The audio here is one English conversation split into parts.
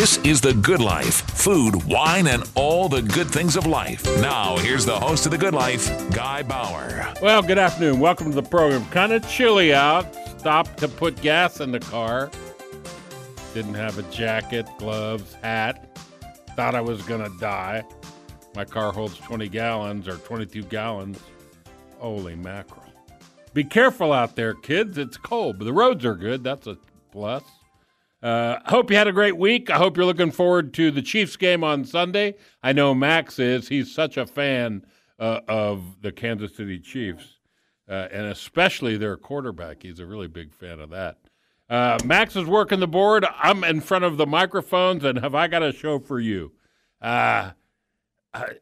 This is The Good Life food, wine, and all the good things of life. Now, here's the host of The Good Life, Guy Bauer. Well, good afternoon. Welcome to the program. Kind of chilly out. Stopped to put gas in the car. Didn't have a jacket, gloves, hat. Thought I was going to die. My car holds 20 gallons or 22 gallons. Holy mackerel. Be careful out there, kids. It's cold, but the roads are good. That's a plus. Uh, hope you had a great week. I hope you're looking forward to the Chiefs game on Sunday. I know Max is. He's such a fan uh, of the Kansas City Chiefs, uh, and especially their quarterback. He's a really big fan of that. Uh, Max is working the board. I'm in front of the microphones, and have I got a show for you? Uh,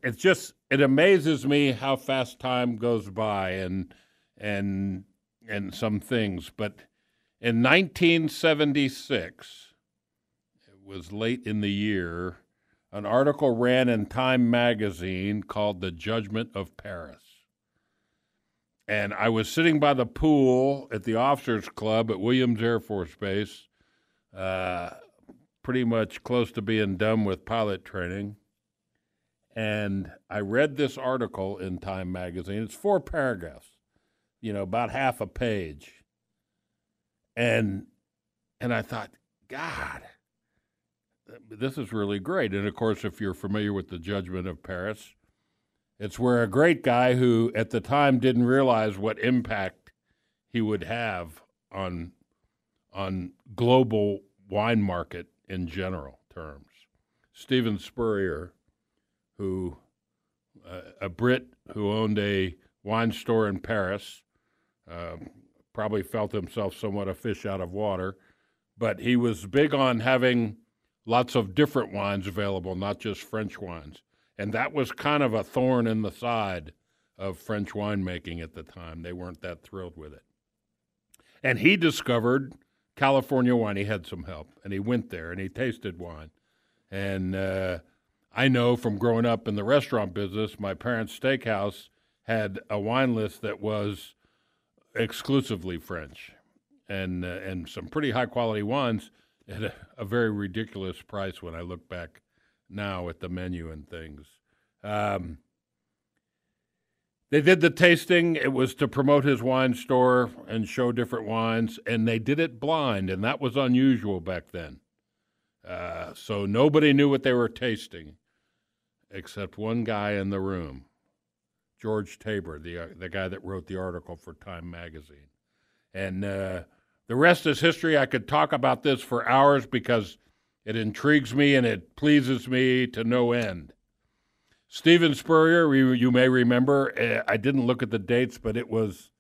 it's just it amazes me how fast time goes by, and and and some things, but in 1976, it was late in the year, an article ran in Time magazine called The Judgment of Paris. And I was sitting by the pool at the Officers Club at Williams Air Force Base, uh, pretty much close to being done with pilot training. And I read this article in Time magazine. It's four paragraphs, you know, about half a page and and I thought, God, this is really great. And of course, if you're familiar with the Judgment of Paris, it's where a great guy who at the time didn't realize what impact he would have on on global wine market in general terms. Steven Spurrier, who uh, a Brit who owned a wine store in Paris, um, probably felt himself somewhat a fish out of water. But he was big on having lots of different wines available, not just French wines. And that was kind of a thorn in the side of French winemaking at the time. They weren't that thrilled with it. And he discovered California wine. He had some help, and he went there and he tasted wine. And uh, I know from growing up in the restaurant business, my parents' steakhouse had a wine list that was exclusively French, and uh, and some pretty high quality wines at a, a, very ridiculous price when I look back now at the menu and things. Um, they did the tasting. It was to promote his wine store and show different wines, and they did it blind, and that was unusual back then. Uh, so nobody knew what they were tasting except one guy in the room. George Taber, the uh, the guy that wrote the article for Time magazine, and uh, the rest is history. I could talk about this for hours because it intrigues me and it pleases me to no end. Steven Spurrier, you, you may remember, uh, I didn't look at the dates, but it was,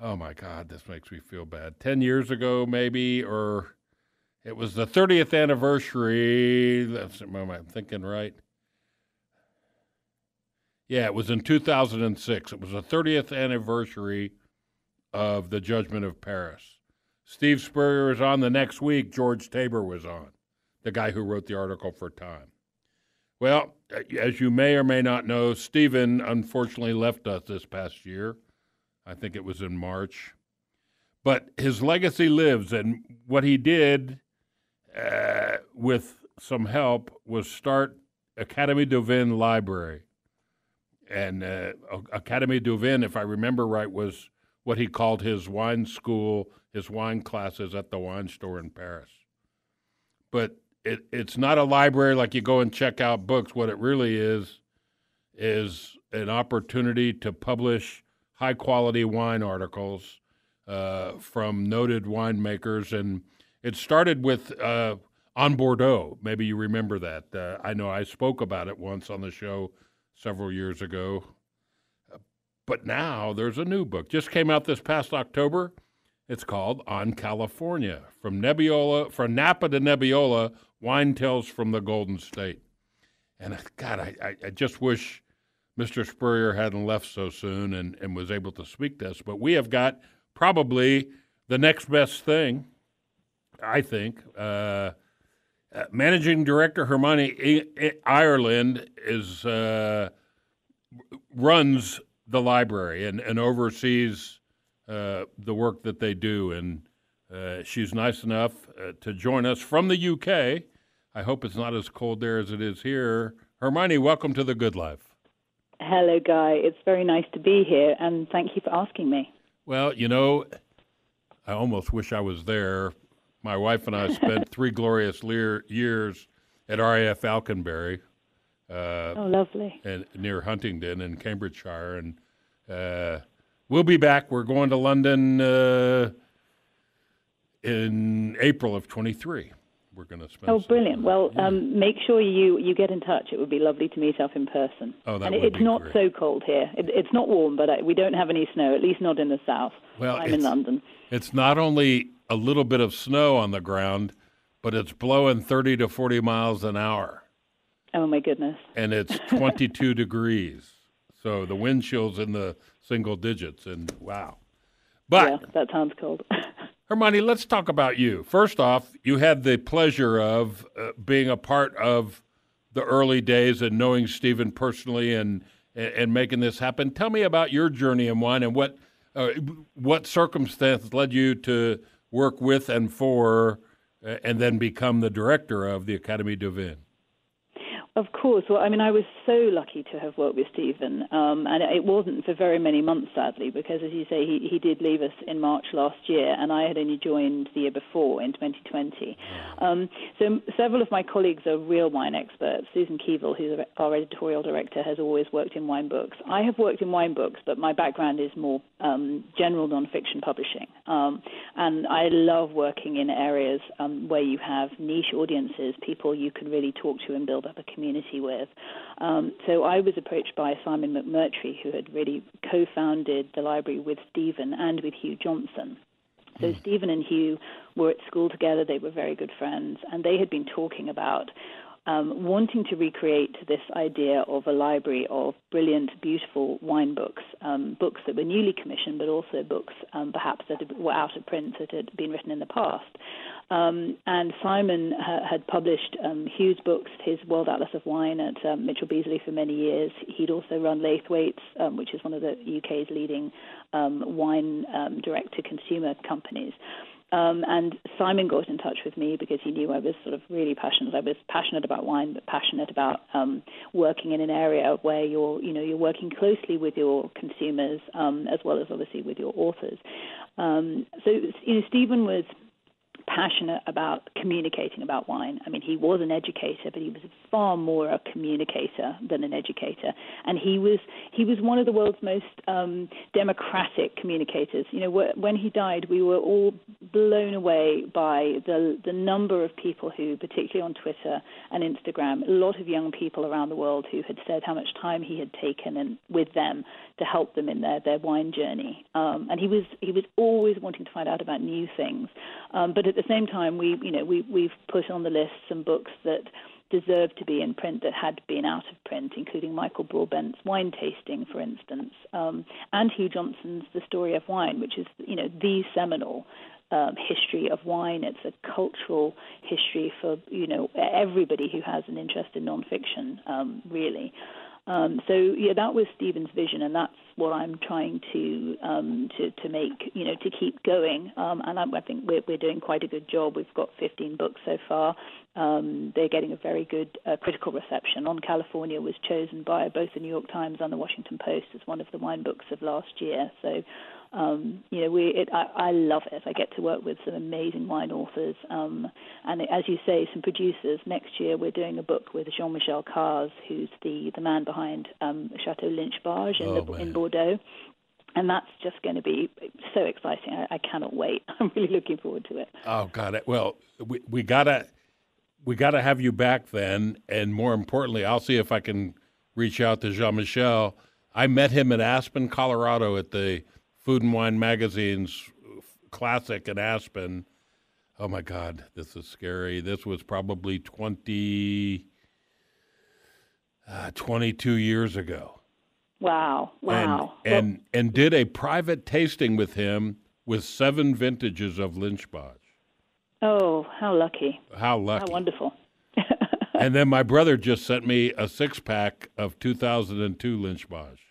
oh my God, this makes me feel bad. 10 years ago, maybe, or it was the 30th anniversary. That's, am I thinking right? Yeah, it was in 2006. It was the 30th anniversary of the Judgment of Paris. Steve Spurrier was on the next week. George Taber was on, the guy who wrote the article for Time. Well, as you may or may not know, Steven unfortunately left us this past year. I think it was in March. But his legacy lives, and what he did uh, with some help was start Académie du Vin Library and uh, Académie du Vin, if I remember right, was what he called his wine school, his wine classes at the wine store in Paris. But it, it's not a library like you go and check out books. What it really is is an opportunity to publish high quality wine articles uh, from noted winemakers, and it started with uh, on Bordeaux. Maybe you remember that. Uh, I know I spoke about it once on the show several years ago. But now there's a new book. Just came out this past October. It's called On California From Nebbiolo, from Napa to Nebbiolo Wine Tales from the Golden State. And God, I, I just wish Mr. Spurrier hadn't left so soon and, and was able to speak to us. But we have got probably the next best thing, I think. Uh, uh, managing director Hermione Ireland is uh, runs the library and, and oversees uh, the work that they do. And uh, she's nice enough uh, to join us from the UK. I hope it's not as cold there as it is here. Hermione, welcome to the Good Life. Hello, Guy. It's very nice to be here, and thank you for asking me. Well, you know, I almost wish I was there. My wife and I spent three glorious lear- years at RAF Alconbury. Uh, oh, lovely. And near Huntingdon in Cambridgeshire, and uh, we'll be back. We're going to London uh, in April of 23 we're going to spend. Oh, brilliant! Well, yeah. um, make sure you you get in touch. It would be lovely to meet up in person. Oh, that and would it's be not great. so cold here. It, it's not warm, but I, we don't have any snow. At least not in the south. Well, I'm in London. It's not only a little bit of snow on the ground, but it's blowing 30 to 40 miles an hour. Oh my goodness! And it's 22 degrees, so the wind chill's in the single digits. And wow, but yeah, that sounds cold. Hermione, let's talk about you. First off, you had the pleasure of uh, being a part of the early days and knowing Steven personally and, and making this happen. Tell me about your journey in wine and what uh, what circumstance led you to work with and for uh, and then become the director of the Académie du Vin. Of course. Well, I mean, I was so lucky to have worked with Steven, um, and it wasn't for very many months, sadly, because as you say, he, he did leave us in March last year, and I had only joined the year before in 2020. Um, so several of my colleagues are real wine experts. Susan Keevil, who's our editorial director, has always worked in wine books. I have worked in wine books, but my background is more um, general nonfiction publishing, um, and I love working in areas um, where you have niche audiences, people you can really talk to and build up a community community with. Um, so I was approached by Simon McMurtrie, who had really co-founded the library with Steven and with Hugh Johnson. So mm. Steven and Hugh were at school together. They were very good friends, and they had been talking about um, wanting to recreate this idea of a library of brilliant, beautiful wine books, um, books that were newly commissioned, but also books um, perhaps that were out of print that had been written in the past. Um, and Simon ha- had published um, Hugh's books, his World Atlas of Wine, at um, Mitchell Beazley for many years. He'd also run Laithwaites, which is one of the UK's leading wine um, direct-to-consumer companies. Um, and Simon got in touch with me because he knew I was sort of really passionate. I was passionate about wine, but passionate about um, working in an area where you're, you know, you're working closely with your consumers um, as well as obviously with your authors. Um, so, you know, Steven was passionate about communicating about wine. I mean, he was an educator, but he was far more a communicator than an educator, and he was he was one of the world's most um, democratic communicators. You know, when he died, we were all blown away by the the number of people who, particularly on Twitter and Instagram, a lot of young people around the world who had said how much time he had taken and with them to help them in their their wine journey. Um, and he was he was always wanting to find out about new things, um, but at the same time, we you know we we've put on the list some books that deserved to be in print that had been out of print, including Michael Broadbent's Wine Tasting, for instance, um, and Hugh Johnson's The Story of Wine, which is you know the seminal um, history of wine. It's a cultural history for you know everybody who has an interest in nonfiction, um, really. Um, so yeah, that was Steven's vision, and that's what I'm trying to um, to to make you know to keep going. Um, and I, I think we're we're doing quite a good job. We've got 15 books so far. Um, they're getting a very good uh, critical reception. On California was chosen by both the New York Times and the Washington Post as one of the wine books of last year. So um, you know, we it, I, I love it. I get to work with some amazing wine authors, um, and as you say, some producers. Next year, we're doing a book with Jean-Michel Cazes, who's the the man behind um, Chateau Lynch-Bages in, oh, in Bordeaux. And that's just going to be so exciting. I, I cannot wait. I'm really looking forward to it. Oh, got it. Well, we we gotta we gotta have you back then, and more importantly, I'll see if I can reach out to Jean Michel. I met him in Aspen, Colorado, at the Food and Wine Magazine's classic in Aspen. Oh my God, this is scary. This was probably 20, uh, 22 years ago. Wow! Wow! And, and well, and did a private tasting with him with seven vintages of Lynch-Bages. Oh, how lucky! How lucky! How wonderful! and then my brother just sent me a six pack of 2002 Lynch-Bages.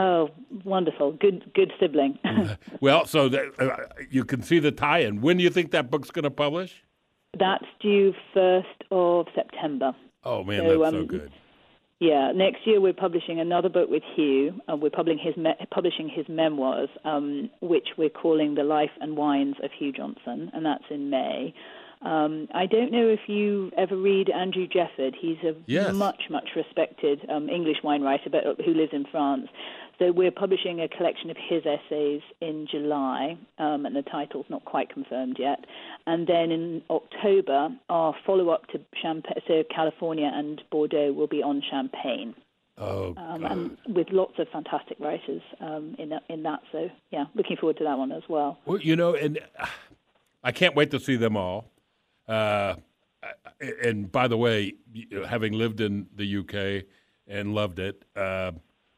Oh, wonderful! Good, good sibling. well, so that, uh, you can see the tie-in. When do you think that book's going to publish? That's due first of September. Oh man, so, that's um, so good. Yeah, next year we're publishing another book with Hugh. and we're publishing his me- publishing his memoirs, um, which we're calling "The Life and Wines of Hugh Johnson," and that's in May. Um, I don't know if you ever read Andrew Jefford. He's a yes. much, much respected um, English wine writer, but who lives in France. So we're publishing a collection of his essays in July, um, and the title's not quite confirmed yet. And then in October, our follow-up to Champagne, so California and Bordeaux will be on Champagne. Oh, um, and with lots of fantastic writers um, in that, in that. So yeah, looking forward to that one as well. Well, you know, and I can't wait to see them all. Uh, and by the way, having lived in the UK and loved it, uh,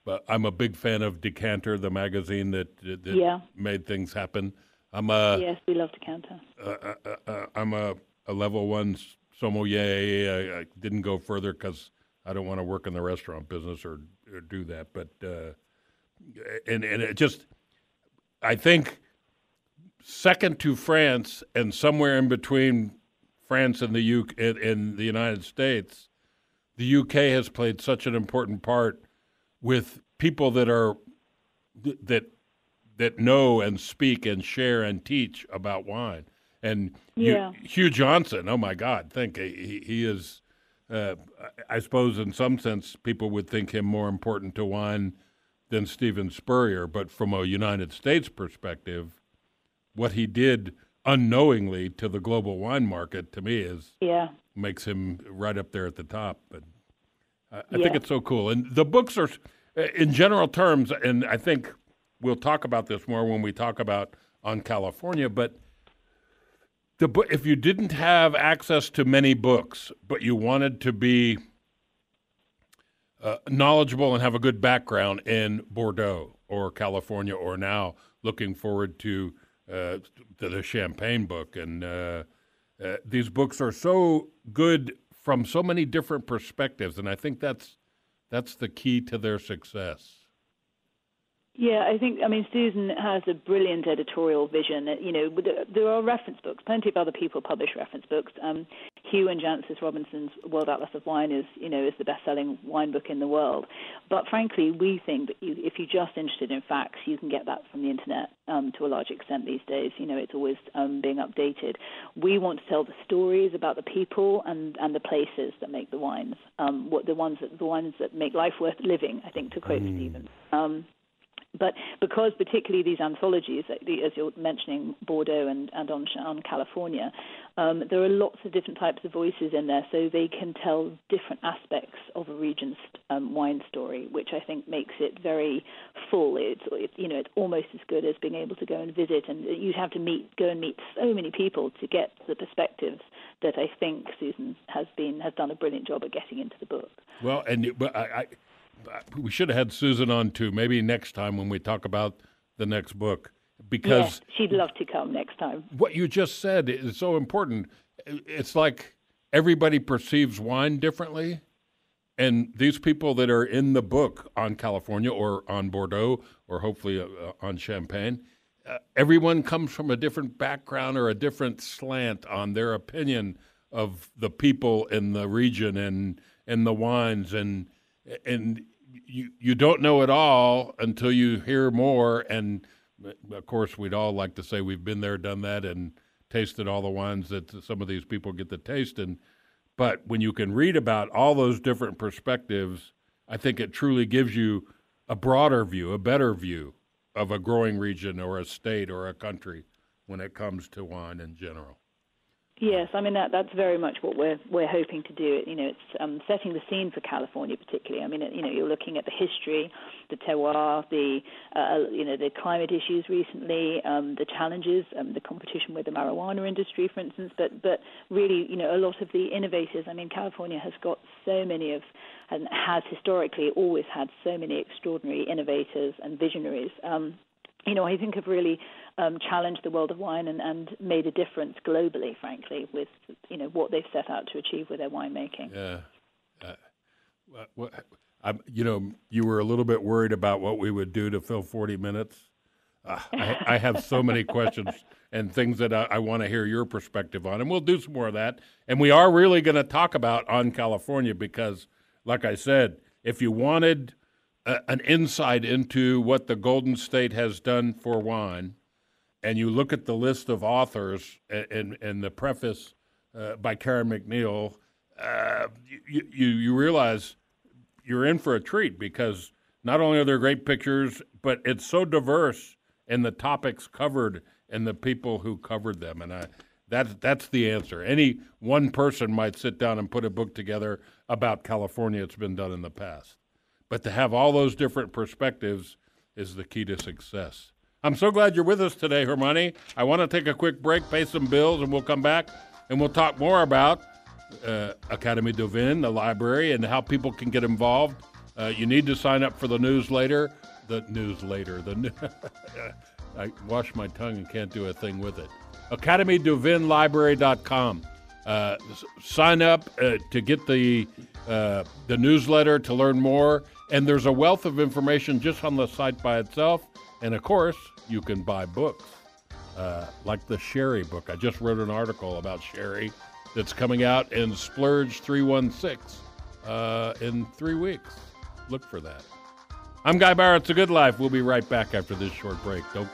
but I'm a big fan of Decanter, the magazine that, that yeah. made things happen. I'm a yes, we love Decanter. Uh, uh, uh, uh I'm a, a level one sommelier. I, I didn't go further because I don't want to work in the restaurant business or, or do that. But uh, and and it just, I think, second to France and somewhere in between France and the UK in, in the United States, the UK has played such an important part with people that are that that know and speak and share and teach about wine. And yeah. Hugh, Hugh Johnson, oh my God, think he, he is. Uh, I suppose in some sense, people would think him more important to wine than Steven Spurrier. But from a United States perspective, what he did unknowingly to the global wine market to me is yeah makes him right up there at the top. But I, I yeah. think it's so cool. And the books are, in general terms, and I think we'll talk about this more when we talk about on California, but the if you didn't have access to many books, but you wanted to be uh, knowledgeable and have a good background in Bordeaux or California, or now looking forward to uh, the Champagne book, and uh, uh, these books are so good from so many different perspectives, and I think that's that's the key to their success. Yeah, I think, I mean, Susan has a brilliant editorial vision. You know, there are reference books. Plenty of other people publish reference books. Um, Hugh and Jancis Robinson's World Atlas of Wine is, you know, is the best-selling wine book in the world. But frankly, we think that you, if you're just interested in facts, you can get that from the internet um, to a large extent these days. You know, it's always um, being updated. We want to tell the stories about the people and, and the places that make the wines. Um, what the ones that the ones that make life worth living. I think to quote mm. Steven. But because particularly these anthologies, as you're mentioning, Bordeaux and, and on, on California, um, there are lots of different types of voices in there, so they can tell different aspects of a region's um, wine story, which I think makes it very full. It's it, you know it's almost as good as being able to go and visit, and you'd have to meet go and meet so many people to get the perspectives that I think Susan has been has done a brilliant job at getting into the book. Well, and I, I we should have had Susan on too. Maybe next time when we talk about the next book, because yeah, she'd love to come next time. What you just said is so important. It's like everybody perceives wine differently, and these people that are in the book on California or on Bordeaux or hopefully uh, uh on Champagne. Uh, everyone comes from a different background or a different slant on their opinion of the people in the region and and the wines and and you you don't know it all until you hear more. And uh, of course, we'd all like to say we've been there, done that, and tasted all the wines that some of these people get to taste. And but when you can read about all those different perspectives, I think it truly gives you a broader view, a better view of a growing region or a state or a country when it comes to wine in general. Yes, I mean that that's very much what we're we're hoping to do. You know, it's um, setting the scene for California, particularly. I mean, you know, you're looking at the history, the terroir, the uh, you know the climate issues recently, um, the challenges, um, the competition with the marijuana industry, for instance. But but really, you know, a lot of the innovators. I mean, California has got so many of and has historically always had so many extraordinary innovators and visionaries. Um, you know, I think have really um, challenged the world of wine and, and made a difference globally, frankly, with you know what they've set out to achieve with their winemaking. Yeah, uh, what, I'm, you know, you were a little bit worried about what we would do to fill 40 minutes. Uh, I, I, have so many questions and things that I, I want to hear your perspective on, and we'll do some more of that. And we are really going to talk about on California because, like I said, if you wanted a, an insight into what the Golden State has done for wine, and you look at the list of authors and, and, the preface uh, by Karen MacNeil, uh, you, you, you realize you're in for a treat because not only are there great pictures, but it's so diverse in the topics covered and the people who covered them. And I, that's that's the answer. Any one person might sit down and put a book together about California. It's been done in the past, but to have all those different perspectives is the key to success. I'm so glad you're with us today, Hermione. I want to take a quick break, pay some bills, and we'll come back and we'll talk more about uh, Académie du Vin, the library, and how people can get involved. Uh, you need to sign up for the newsletter. The newsletter. The I wash my tongue and can't do a thing with it. AcadémieDuVinLibrary.com. Uh, sign up uh, to get the uh, the newsletter to learn more, and there's a wealth of information just on the site by itself. And of course, you can buy books uh, like the Sherry book. I just wrote an article about Sherry that's coming out in Splurge 316 uh, in three weeks. Look for that. I'm Guy Bauer. It's a good life. We'll be right back after this short break. Don't